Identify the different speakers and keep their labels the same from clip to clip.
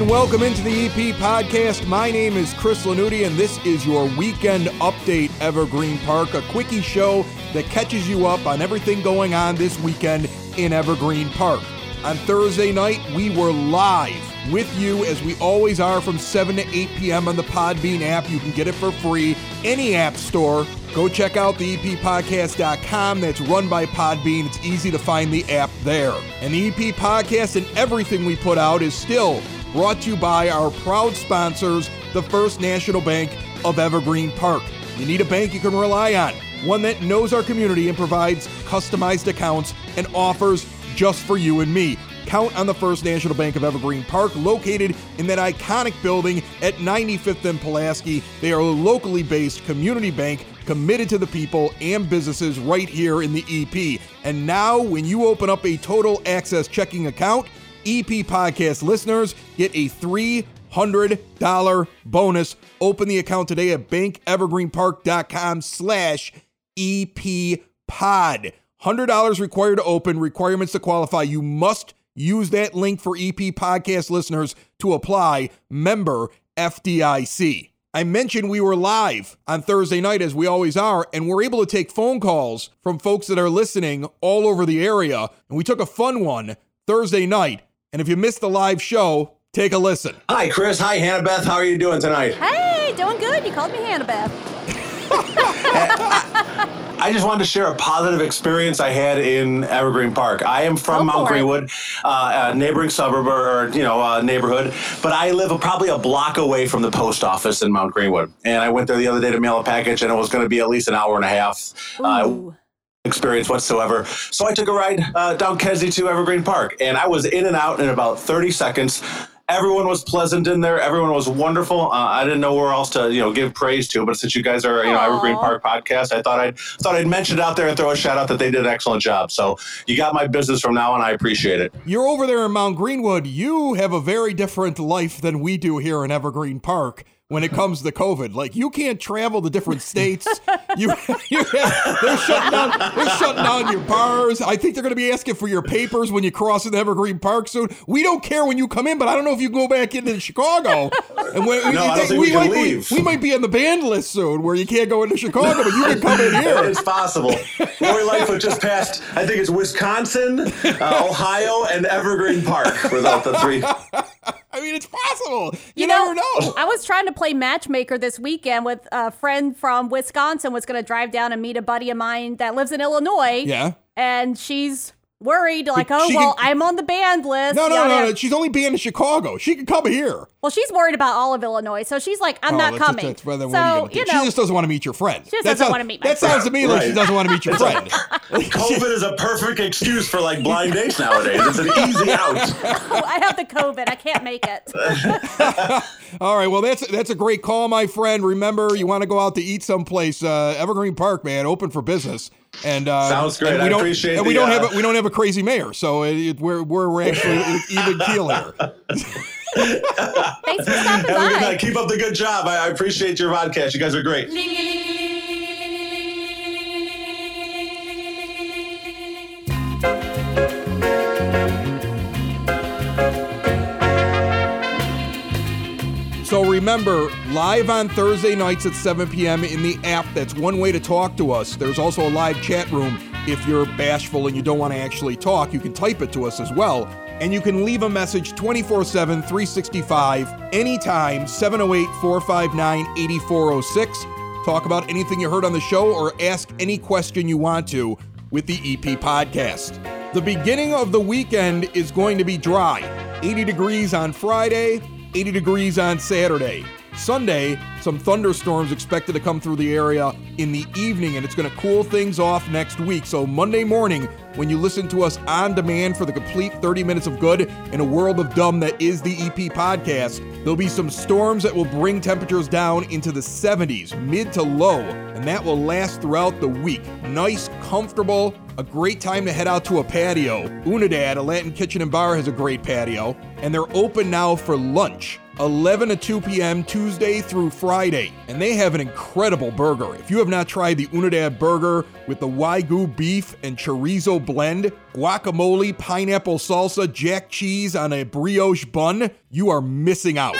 Speaker 1: And welcome into the EP podcast. My name is Chris Lanuti, and this is your weekend update, Evergreen Park, a quickie show that catches you up on everything going on this weekend in Evergreen Park. On Thursday night, we were live with you as we always are from 7 to 8 p.m. on the Podbean app. You can get it for free, any app store. Go check out the eppodcast.com. That's run by Podbean. It's easy to find the app there. And the EP podcast and everything we put out is still brought to you by our proud sponsors, the First National Bank of Evergreen Park. You need a bank you can rely on, one that knows our community and provides customized accounts and offers just for you and me. Count on the First National Bank of Evergreen Park, located in that iconic building at 95th and Pulaski. They are a locally based community bank committed to the people and businesses right here in the EP. And now, when you open up a total access checking account, EP podcast listeners get a $300 bonus. Open the account today at bankevergreenpark.com slash EP pod. $100 required to open, requirements to qualify. You must use that link for EP podcast listeners to apply. Member FDIC. I mentioned we were live on Thursday night, as we always are, and we're able to take phone calls from folks that are listening all over the area. And we took a fun one Thursday night. And if you missed the live show, take a listen.
Speaker 2: Hi, Chris. Hi, Hannah Beth. How are you doing tonight?
Speaker 3: Hey, doing good. You called me Hannah Beth.
Speaker 2: I just wanted to share a positive experience I had in Evergreen Park. I am from
Speaker 3: Go
Speaker 2: Mount. Greenwood, uh, a neighboring suburb or you know uh, neighborhood, but I live probably a block away from the post office in Mount Greenwood. And I went there the other day to mail a package, and it was going to be at least an hour and a half. Uh,
Speaker 3: Ooh.
Speaker 2: Experience whatsoever. So I took a ride uh, down Kedzie to Evergreen Park, and I was in and out in about 30 seconds. Everyone was pleasant in there. Everyone was wonderful. Uh, I didn't know where else to, you know, give praise to. But since you guys are, you know, Evergreen Park podcast, I thought I'd thought I'd mention it out there and throw a shout out that they did an excellent job. So you got my business from now on. I appreciate it.
Speaker 1: You're over there in Mount Greenwood. You have a very different life than we do here in Evergreen Park when it comes to COVID. Like you can't travel to different states. You, you they're shutting down. They're shutting down your bars. I think they're going to be asking for your papers when you cross into Evergreen Park soon. We don't care when you come in, but I don't know if you can go back into Chicago. And when,
Speaker 2: No, I don't think we can
Speaker 1: might
Speaker 2: leave.
Speaker 1: Be, we might be on the ban list soon, where you can't go into Chicago, but you can come in here.
Speaker 2: It's possible. Lori Lightfoot just passed. I think it's Wisconsin, uh, Ohio, and Evergreen Park for the, the three.
Speaker 1: I mean, it's possible. You,
Speaker 3: You
Speaker 1: never
Speaker 3: know,
Speaker 1: know.
Speaker 3: I was trying to play matchmaker this weekend with a friend from Wisconsin was going to drive down and meet a buddy of mine that lives in Illinois.
Speaker 1: Yeah.
Speaker 3: And she's worried, like,
Speaker 1: But
Speaker 3: oh, well,
Speaker 1: can-
Speaker 3: I'm on the banned list.
Speaker 1: No, no,
Speaker 3: yada,
Speaker 1: no,
Speaker 3: yada.
Speaker 1: no. She's only banned in Chicago. She can come here.
Speaker 3: Well, she's worried about all of Illinois, so she's like, I'm
Speaker 1: Oh,
Speaker 3: not
Speaker 1: that's-
Speaker 3: coming.
Speaker 1: That's, rather what are
Speaker 3: so,
Speaker 1: you, gonna do?
Speaker 3: you
Speaker 1: she just doesn't want to meet your friend.
Speaker 3: She just
Speaker 1: That
Speaker 3: doesn't
Speaker 1: sounds-
Speaker 3: wanna meet my
Speaker 1: That
Speaker 3: friend.
Speaker 1: sounds to me like she doesn't want to meet your friend.
Speaker 2: COVID is a perfect excuse for like blind dates nowadays. It's an easy out.
Speaker 3: I have the COVID. I can't make it.
Speaker 1: All right, well that's that's a great call, my friend. Remember, you want to go out to eat someplace. Uh, Evergreen Park, man, open for business. And uh,
Speaker 2: Sounds great.
Speaker 1: And we
Speaker 2: I
Speaker 1: don't,
Speaker 2: appreciate
Speaker 1: And we
Speaker 2: the,
Speaker 1: don't have
Speaker 2: uh,
Speaker 1: a, we don't have a crazy mayor, so it, it, we're we're we're actually even keel here.
Speaker 3: Thanks for stopping
Speaker 2: Have good
Speaker 3: by.
Speaker 2: Keep up the good job. I, I appreciate your podcast. You guys are great.
Speaker 1: So remember, live on Thursday nights at 7 p.m. in the app. That's one way to talk to us. There's also a live chat room. If you're bashful and you don't want to actually talk, you can type it to us as well. And you can leave a message 24 7, 365, anytime, 708 459 8406. Talk about anything you heard on the show or ask any question you want to with the EP podcast. The beginning of the weekend is going to be dry 80 degrees on Friday, 80 degrees on Saturday. Sunday, some thunderstorms expected to come through the area in the evening, and it's going to cool things off next week. So, Monday morning, when you listen to us on demand for the complete 30 minutes of good in a world of dumb that is the EP podcast, there'll be some storms that will bring temperatures down into the 70s, mid to low, and that will last throughout the week. Nice, comfortable, a great time to head out to a patio. Unidad, a Latin kitchen and bar, has a great patio, and they're open now for lunch. 11 to 2 p.m. Tuesday through Friday. And they have an incredible burger. If you have not tried the Unidad burger with the Wagyu beef and chorizo blend, guacamole, pineapple salsa, jack cheese on a brioche bun, you are missing out.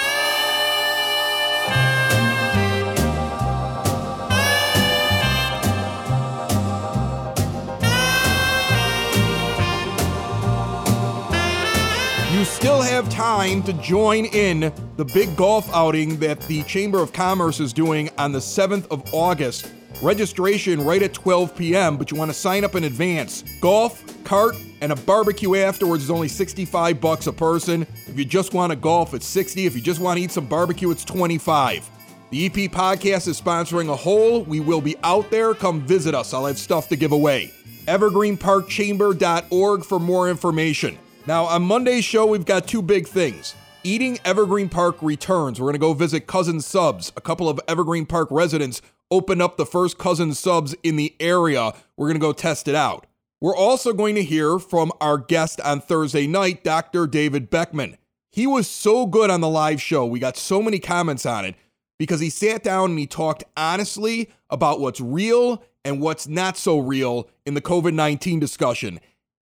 Speaker 1: You still have time to join in the big golf outing that the Chamber of Commerce is doing on the 7th of August. Registration right at 12 p.m., but you want to sign up in advance. Golf, cart, and a barbecue afterwards is only 65 bucks a person. If you just want to golf, it's 60. If you just want to eat some barbecue, it's 25. The EP podcast is sponsoring a hole. We will be out there. Come visit us. I'll have stuff to give away. EvergreenParkChamber.org for more information. Now, on Monday's show, we've got two big things. Eating Evergreen Park returns. We're going to go visit Cousin Subs. A couple of Evergreen Park residents opened up the first Cousin Subs in the area. We're going to go test it out. We're also going to hear from our guest on Thursday night, Dr. David Beckmann. He was so good on the live show. We got so many comments on it because he sat down and he talked honestly about what's real and what's not so real in the COVID 19 discussion.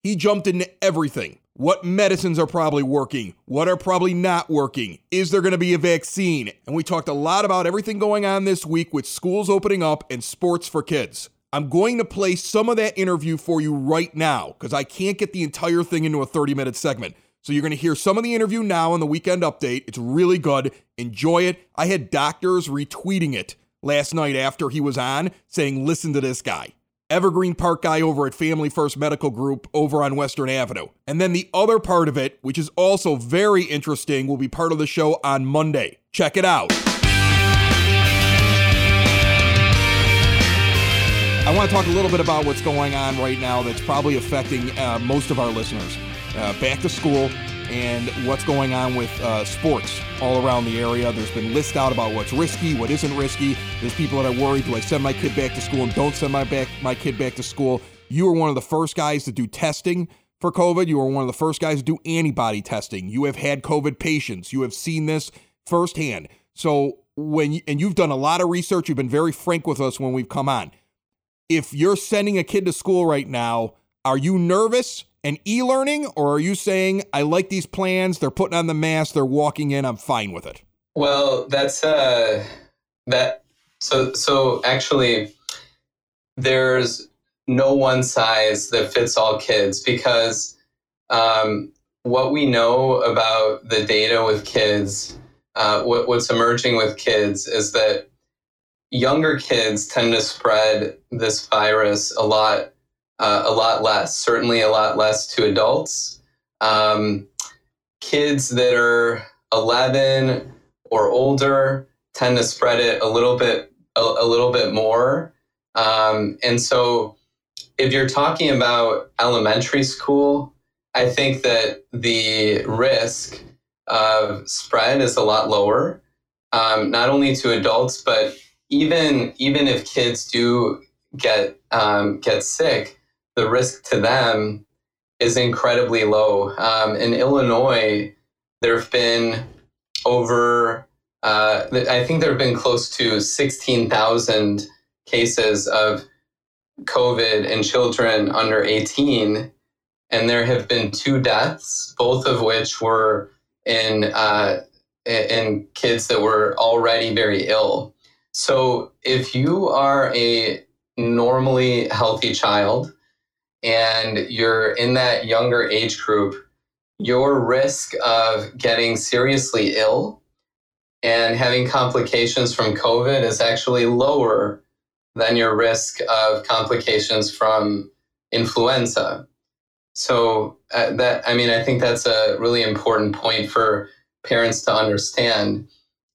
Speaker 1: He jumped into everything what medicines are probably working, what are probably not working, is there going to be a vaccine? And we talked a lot about everything going on this week with schools opening up and sports for kids. I'm going to play some of that interview for you right now because I can't get the entire thing into a 30 minute segment. So you're going to hear some of the interview now on the weekend update. It's really good. Enjoy it. I had doctors retweeting it last night after he was on saying, listen to this guy. Evergreen Park guy over at Family First Medical Group over on Western Avenue. And then the other part of it, which is also very interesting, will be part of the show on Monday. Check it out. I want to talk a little bit about what's going on right now that's probably affecting uh, most of our listeners. Uh, back to school, and what's going on with uh, sports all around the area. There's been lists out about what's risky, what isn't risky. There's people that are worried: do I send my kid back to school and don't send my back my kid back to school? You were one of the first guys to do testing for COVID. You were one of the first guys to do antibody testing. You have had COVID patients. You have seen this firsthand. So when and you've done a lot of research, you've been very frank with us when we've come on. If you're sending a kid to school right now, are you nervous? And e-learning or are you saying i like these plans they're putting on the mask they're walking in i'm fine with it
Speaker 4: well that's uh that so so actually there's no one size that fits all kids because um, what we know about the data with kids uh, what, what's emerging with kids is that younger kids tend to spread this virus a lot uh, a lot less, certainly a lot less to adults. Um, kids that are 11 or older tend to spread it a little bit a, a little bit more. Um, and so if you're talking about elementary school, I think that the risk of spread is a lot lower, um, not only to adults, but even even if kids do get um, get sick, the risk to them is incredibly low. Um, in Illinois, there have been over, uh, I think there have been close to 16,000 cases of COVID in children under 18. And there have been two deaths, both of which were in, uh, in kids that were already very ill. So if you are a normally healthy child, and you're in that younger age group, your risk of getting seriously ill and having complications from COVID is actually lower than your risk of complications from influenza. So uh, that I mean I think that's a really important point for parents to understand.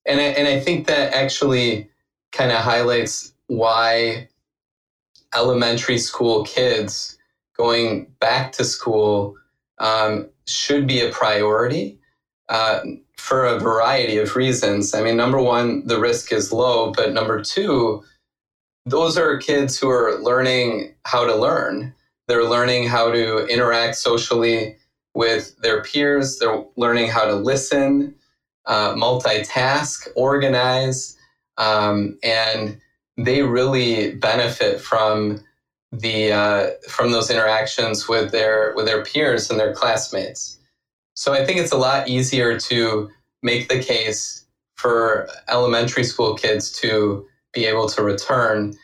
Speaker 4: and I, and I think that actually kind of highlights why elementary school kids going back to school um, should be a priority uh, for a variety of reasons. I mean, number one, the risk is low, but number two, those are kids who are learning how to learn. They're learning how to interact socially with their peers. They're learning how to listen, uh, multitask, organize, um, and they really benefit from the uh, from those interactions with their with their peers and their classmates. So I think it's a lot easier to make the case for elementary school kids to be able to return.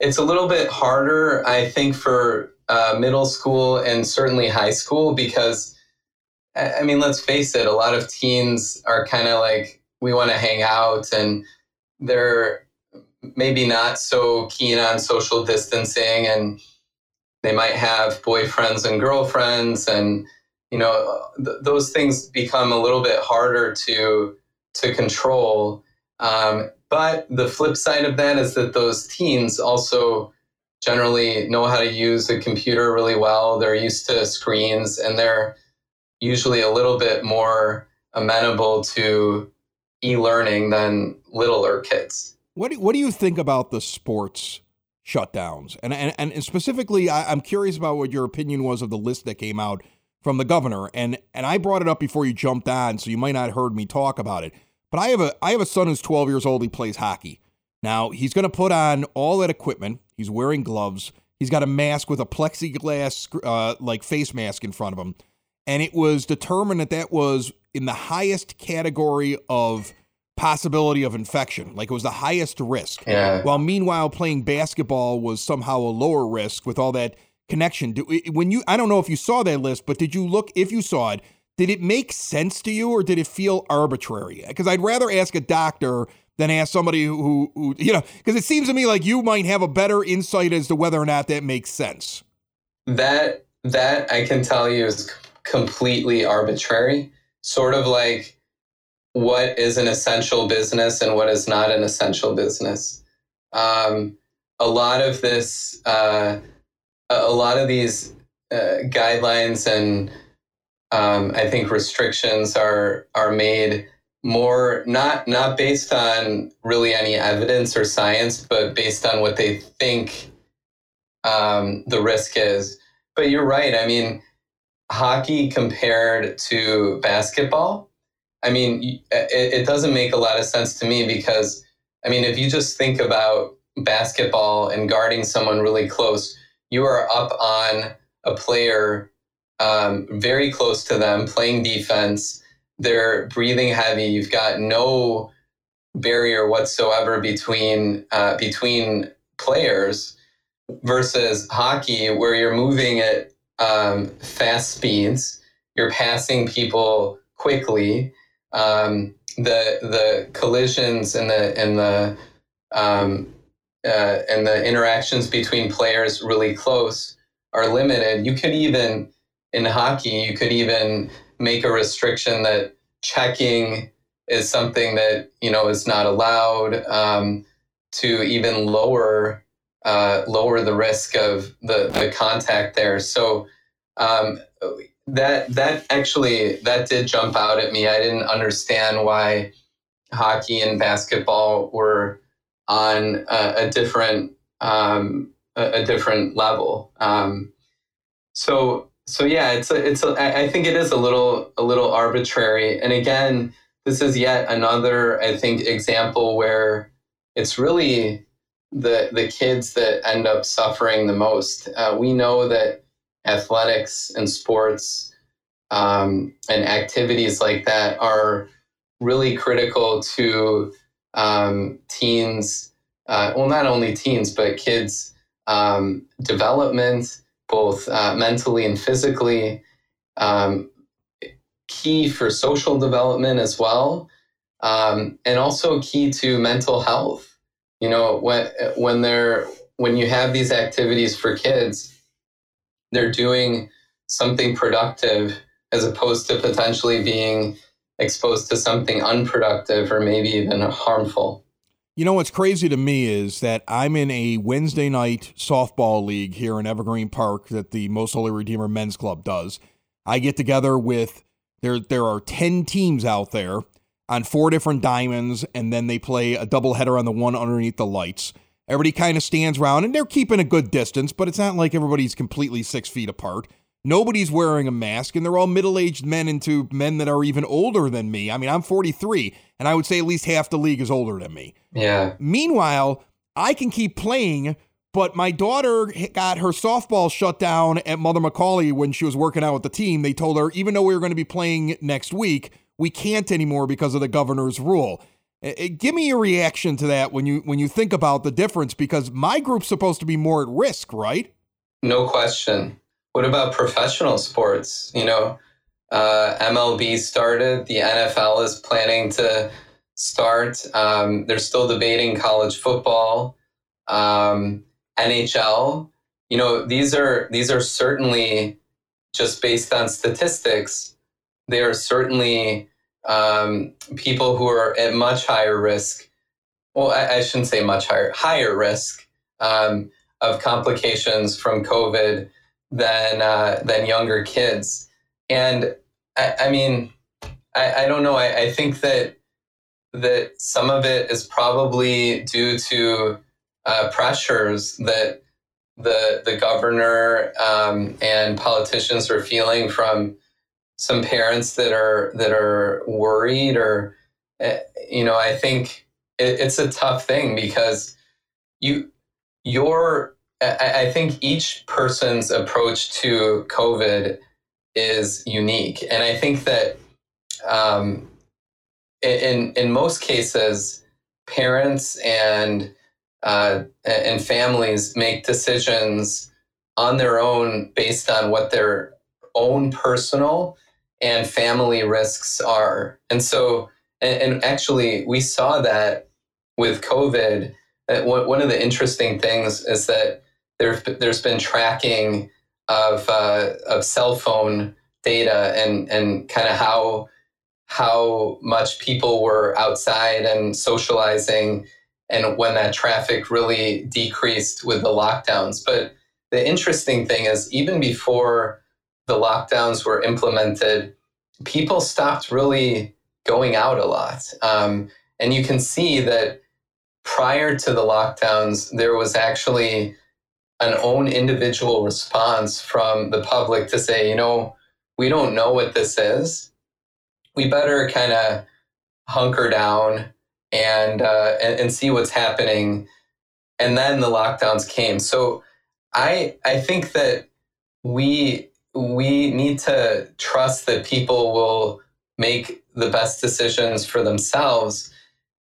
Speaker 4: It's a little bit harder, I think, for uh, middle school and certainly high school because, I mean, let's face it, a lot of teens are kind of like, we want to hang out and they're maybe not so keen on social distancing and they might have boyfriends and girlfriends and you know th- those things become a little bit harder to to control. Um, but the flip side of that is that those teens also generally know how to use a computer really well. They're used to screens and they're usually a little bit more amenable to e-learning than littler kids
Speaker 1: what do, what do you think about the sports shutdowns? And and, and specifically, I, I'm curious about what your opinion was of the list that came out from the governor. And and I brought it up before you jumped on, so you might not have heard me talk about it. But I have a I have a son who's 12 years old. He plays hockey. Now he's going to put on all that equipment. He's wearing gloves. He's got a mask with a plexiglass uh, like face mask in front of him, and it was determined that that was in the highest category of possibility of infection. Like it was the highest risk.
Speaker 4: Yeah.
Speaker 1: While meanwhile, playing basketball was somehow a lower risk with all that connection. Do, when you, I don't know if you saw that list, but did you look? If you saw it, did it make sense to you, or did it feel arbitrary? Because I'd rather ask a doctor than ask somebody who, who you know, because it seems to me like you might have a better insight as to whether or not that makes sense.
Speaker 4: That that I can tell you is completely arbitrary. Sort of like what is an essential business and what is not an essential business. Um, a lot of this, uh, a lot of these uh, guidelines and um, I think restrictions are are made more not not based on really any evidence or science, but based on what they think um, the risk is. But you're right. I mean, hockey compared to basketball I mean, it, it doesn't make a lot of sense to me because, I mean, if you just think about basketball and guarding someone really close, you are up on a player um, very close to them playing defense. They're breathing heavy. You've got no barrier whatsoever between uh, between players versus hockey, where you're moving at um, fast speeds. You're passing people quickly um, the the collisions and the and the um, uh, and the interactions between players really close are limited. You could even in hockey, you could even make a restriction that checking is something that you know is not allowed um, to even lower uh, lower the risk of the the contact there. So um, that that actually that did jump out at me. I didn't understand why hockey and basketball were on a, a different um, a, a, different level. Um, so so yeah, it's a, it's a, I think it is a little a little arbitrary. And again, this is yet another I think example where it's really the the kids that end up suffering the most. Uh, we know that athletics and sports um, and activities like that are really critical to um, teens, uh, well, not only teens, but kids' um, development, both uh, mentally and physically, um, key for social development as well, um, and also key to mental health. You know, when, when, they're, when you have these activities for kids, they're doing something productive as opposed to potentially being exposed to something unproductive or maybe even harmful.
Speaker 1: You know what's crazy to me is that I'm in a Wednesday night softball league here in Evergreen Park that the Most Holy Redeemer Men's Club does. I get together with there there are 10 teams out there on four different diamonds and then they play a doubleheader on the one underneath the lights. Everybody kind of stands around and they're keeping a good distance, but it's not like everybody's completely 6 feet apart. Nobody's wearing a mask, and they're all middle aged men into men that are even older than me. I mean, I'm 43, and I would say at least half the league is older than me.
Speaker 4: Yeah.
Speaker 1: Meanwhile, I can keep playing, but my daughter got her softball shut down at Mother McAuley when she was working out with the team. They told her, even though we were going to be playing next week, we can't anymore because of the governor's rule. Give me your reaction to that when you when you think about the difference because my group's supposed to be more at risk, right?
Speaker 4: No question. What about professional sports? You know, uh, MLB started, the NFL is planning to start. Um, they're still debating college football, um, NHL. You know, these are these are certainly just based on statistics. They are certainly um, people who are at much higher risk. Well, I, I shouldn't say much higher, higher risk um, of complications from COVID than uh, than younger kids. And I, I mean, I, I, don't know. I, I, think that that some of it is probably due to uh, pressures that the the governor um, and politicians are feeling from some parents that are that are worried or uh, you know I think it, it's a tough thing because you your I, I think each person's approach to COVID is unique, and I think that um, in in most cases, parents and uh, and families make decisions on their own based on what their own personal and family risks are, and so and, and actually we saw that with COVID. One of the interesting things is that there, there's been tracking of uh, of cell phone data and and kind of how how much people were outside and socializing and when that traffic really decreased with the lockdowns but the interesting thing is even before the lockdowns were implemented people stopped really going out a lot um, and you can see that prior to the lockdowns there was actually an own individual response from the public to say, you know, we don't know what this is. We better kind of hunker down and, uh, and and see what's happening. And then the lockdowns came. So I I think that we we need to trust that people will make the best decisions for themselves.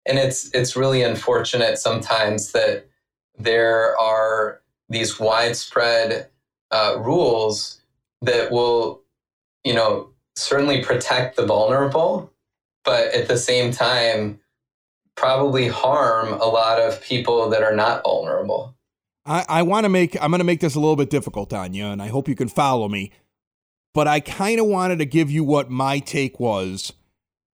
Speaker 4: And it's it's really unfortunate sometimes that there are these widespread uh, rules that will, you know, certainly protect the vulnerable, but at the same time, probably harm a lot of people that are not vulnerable.
Speaker 1: I, I want to make, I'm going to make this a little bit difficult on you, and I hope you can follow me. But I kind of wanted to give you what my take was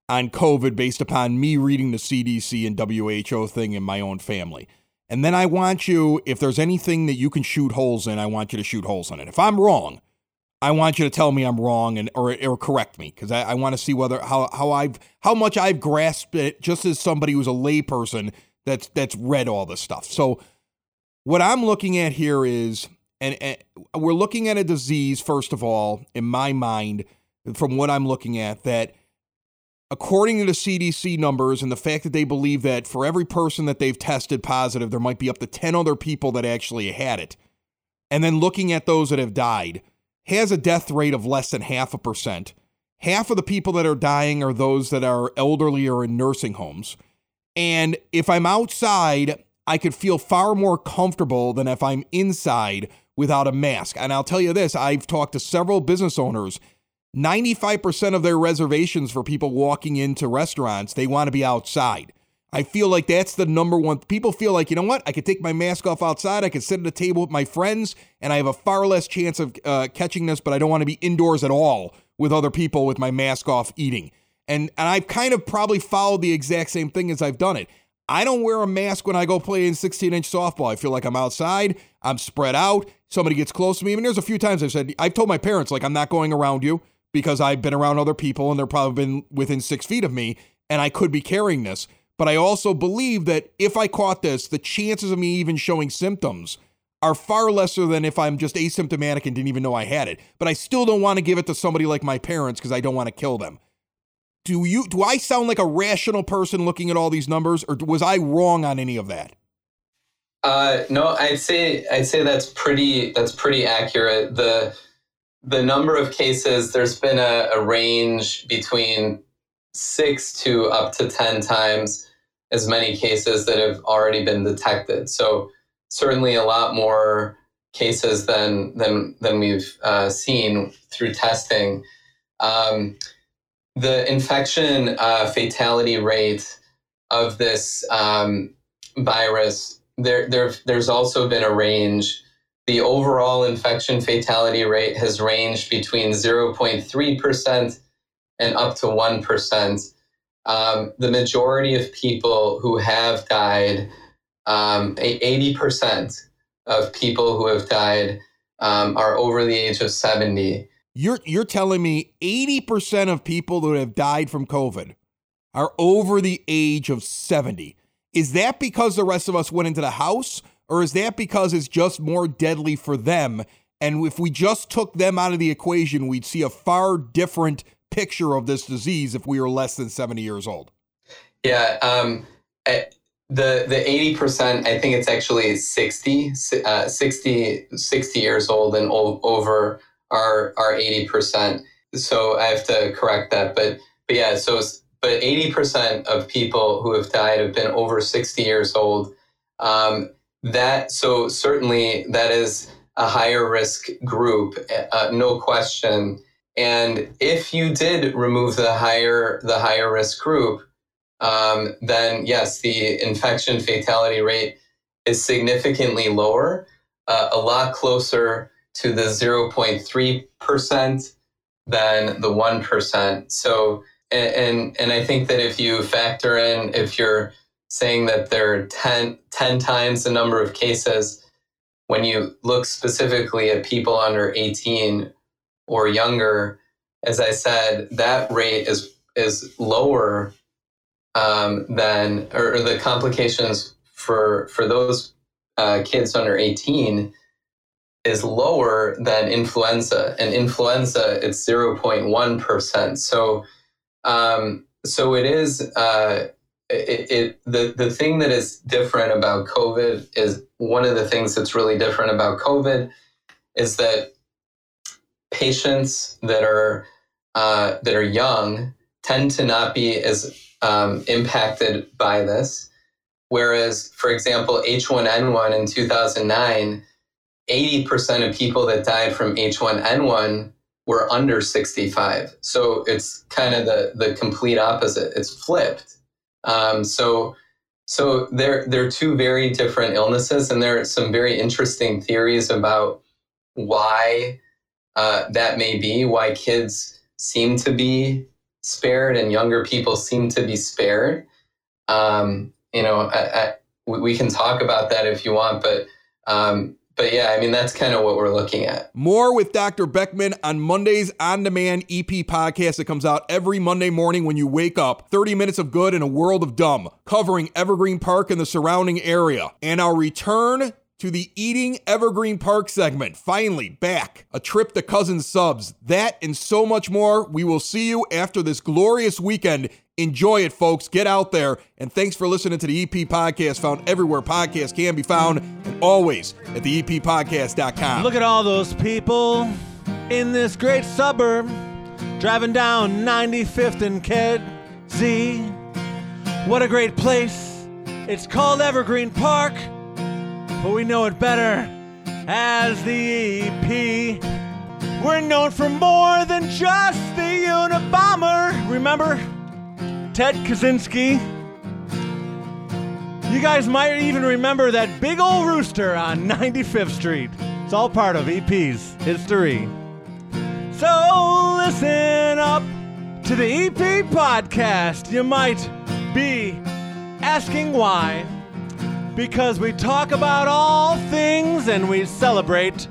Speaker 1: on COVID based upon me reading the CDC and WHO thing in my own family. And then I want you, if there's anything that you can shoot holes in, I want you to shoot holes in it. If I'm wrong, I want you to tell me I'm wrong and or, or correct me because I, I want to see whether how how I've how much I've grasped it just as somebody who's a layperson that's that's read all this stuff. So what I'm looking at here is and, and we're looking at a disease first of all in my mind from what I'm looking at that according to the CDC numbers and the fact that they believe that for every person that they've tested positive, there might be up to 10 other people that actually had it. And then looking at those that have died, has a death rate of less than half a percent. Half of the people that are dying are those that are elderly or in nursing homes. And if I'm outside, I could feel far more comfortable than if I'm inside without a mask. And I'll tell you this I've talked to several business owners 95% of their reservations for people walking into restaurants, they want to be outside. I feel like that's the number one. People feel like, you know what? I could take my mask off outside. I could sit at a table with my friends, and I have a far less chance of uh, catching this, but I don't want to be indoors at all with other people with my mask off eating. And and I've kind of probably followed the exact same thing as I've done it. I don't wear a mask when I go play in 16 inch softball. I feel like I'm outside, I'm spread out. Somebody gets close to me. I mean, there's a few times I've said, I've told my parents, like, I'm not going around you because I've been around other people and they're probably been within six feet of me and I could be carrying this. But I also believe that if I caught this, the chances of me even showing symptoms are far lesser than if I'm just asymptomatic and didn't even know I had it. But I still don't want to give it to somebody like my parents because I don't want to kill them. Do you do I sound like a rational person looking at all these numbers or was I wrong on any of that?
Speaker 4: Uh, no, I'd say I'd say that's pretty that's pretty accurate. The the number of cases there's been a, a range between six to up to ten times as many cases that have already been detected. So certainly a lot more cases than than than we've uh, seen through testing. Um, the infection uh, fatality rate of this um, virus, there, there, there's also been a range. The overall infection fatality rate has ranged between 0.3% and up to 1%. Um, the majority of people who have died, um, 80% of people who have died um, are over the age of 70.
Speaker 1: You're you're telling me 80% of people that have died from COVID are over the age of 70. Is that because the rest of us went into the house or is that because it's just more deadly for them and if we just took them out of the equation we'd see a far different picture of this disease if we were less than 70 years old?
Speaker 4: Yeah, um, I, the the 80% i think it's actually 60 uh, 60 60 years old and o- over are are 80%. So I have to correct that. But but yeah, so but 80% of people who have died have been over 60 years old. Um, that so certainly that is a higher risk group, uh, no question. And if you did remove the higher the higher risk group, um, then yes, the infection fatality rate is significantly lower, uh, a lot closer to the 0.3% than the 1%. So, and, and, I think that if you factor in, if you're saying that there are 10, 10 times the number of cases, when you look specifically at people under 18 or younger, as I said, that rate is is lower um, than, or, or, the complications for for those uh, kids under 18 is lower than influenza, and influenza it's zero point one percent. So, um, so it is. Uh, it, it, the the thing that is different about COVID is one of the things that's really different about COVID is that patients that are uh, that are young tend to not be as um, impacted by this, whereas, for example, H1N1 in 2009 80% of people that died from H1N1 were under 65. So it's kind of the, the complete opposite. It's flipped. Um, so so they're, they're two very different illnesses, and there are some very interesting theories about why uh, that may be, why kids seem to be spared and younger people seem to be spared. Um, you know, I, I, we can talk about that if you want, but um, but yeah, I mean, that's kind of what we're looking at.
Speaker 1: More with Dr. Beckmann on Monday's On Demand EP podcast that comes out every Monday morning when you wake up. 30 minutes of good in a world of dumb, covering Evergreen Park and the surrounding area. And our return to the Eating Evergreen Park segment. Finally, back. A trip to Cousin Subs. That and so much more. We will see you after this glorious weekend Enjoy it, folks. Get out there. And thanks for listening to the EP Podcast, found everywhere podcasts can be found, and always at theeppodcast.com.
Speaker 5: Look at all those people in this great suburb driving down 95th and Kedzie. What a great place. It's called Evergreen Park, but we know it better as the EP. We're known for more than just the Unabomber. Remember? Ted Kaczynski. You guys might even remember that big old rooster on 95th Street. It's all part of EP's history. So listen up to the EP podcast. You might be asking why. Because we talk about all things and we celebrate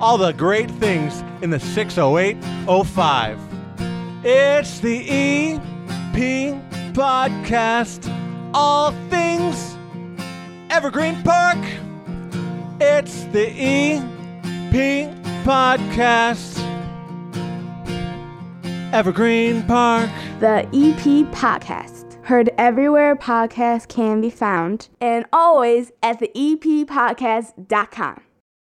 Speaker 5: all the great things in the 60805. It's the EP podcast. All things Evergreen Park. It's the EP podcast. Evergreen Park.
Speaker 6: The EP Podcast. Heard everywhere podcasts can be found, and always at the eppodcast.com.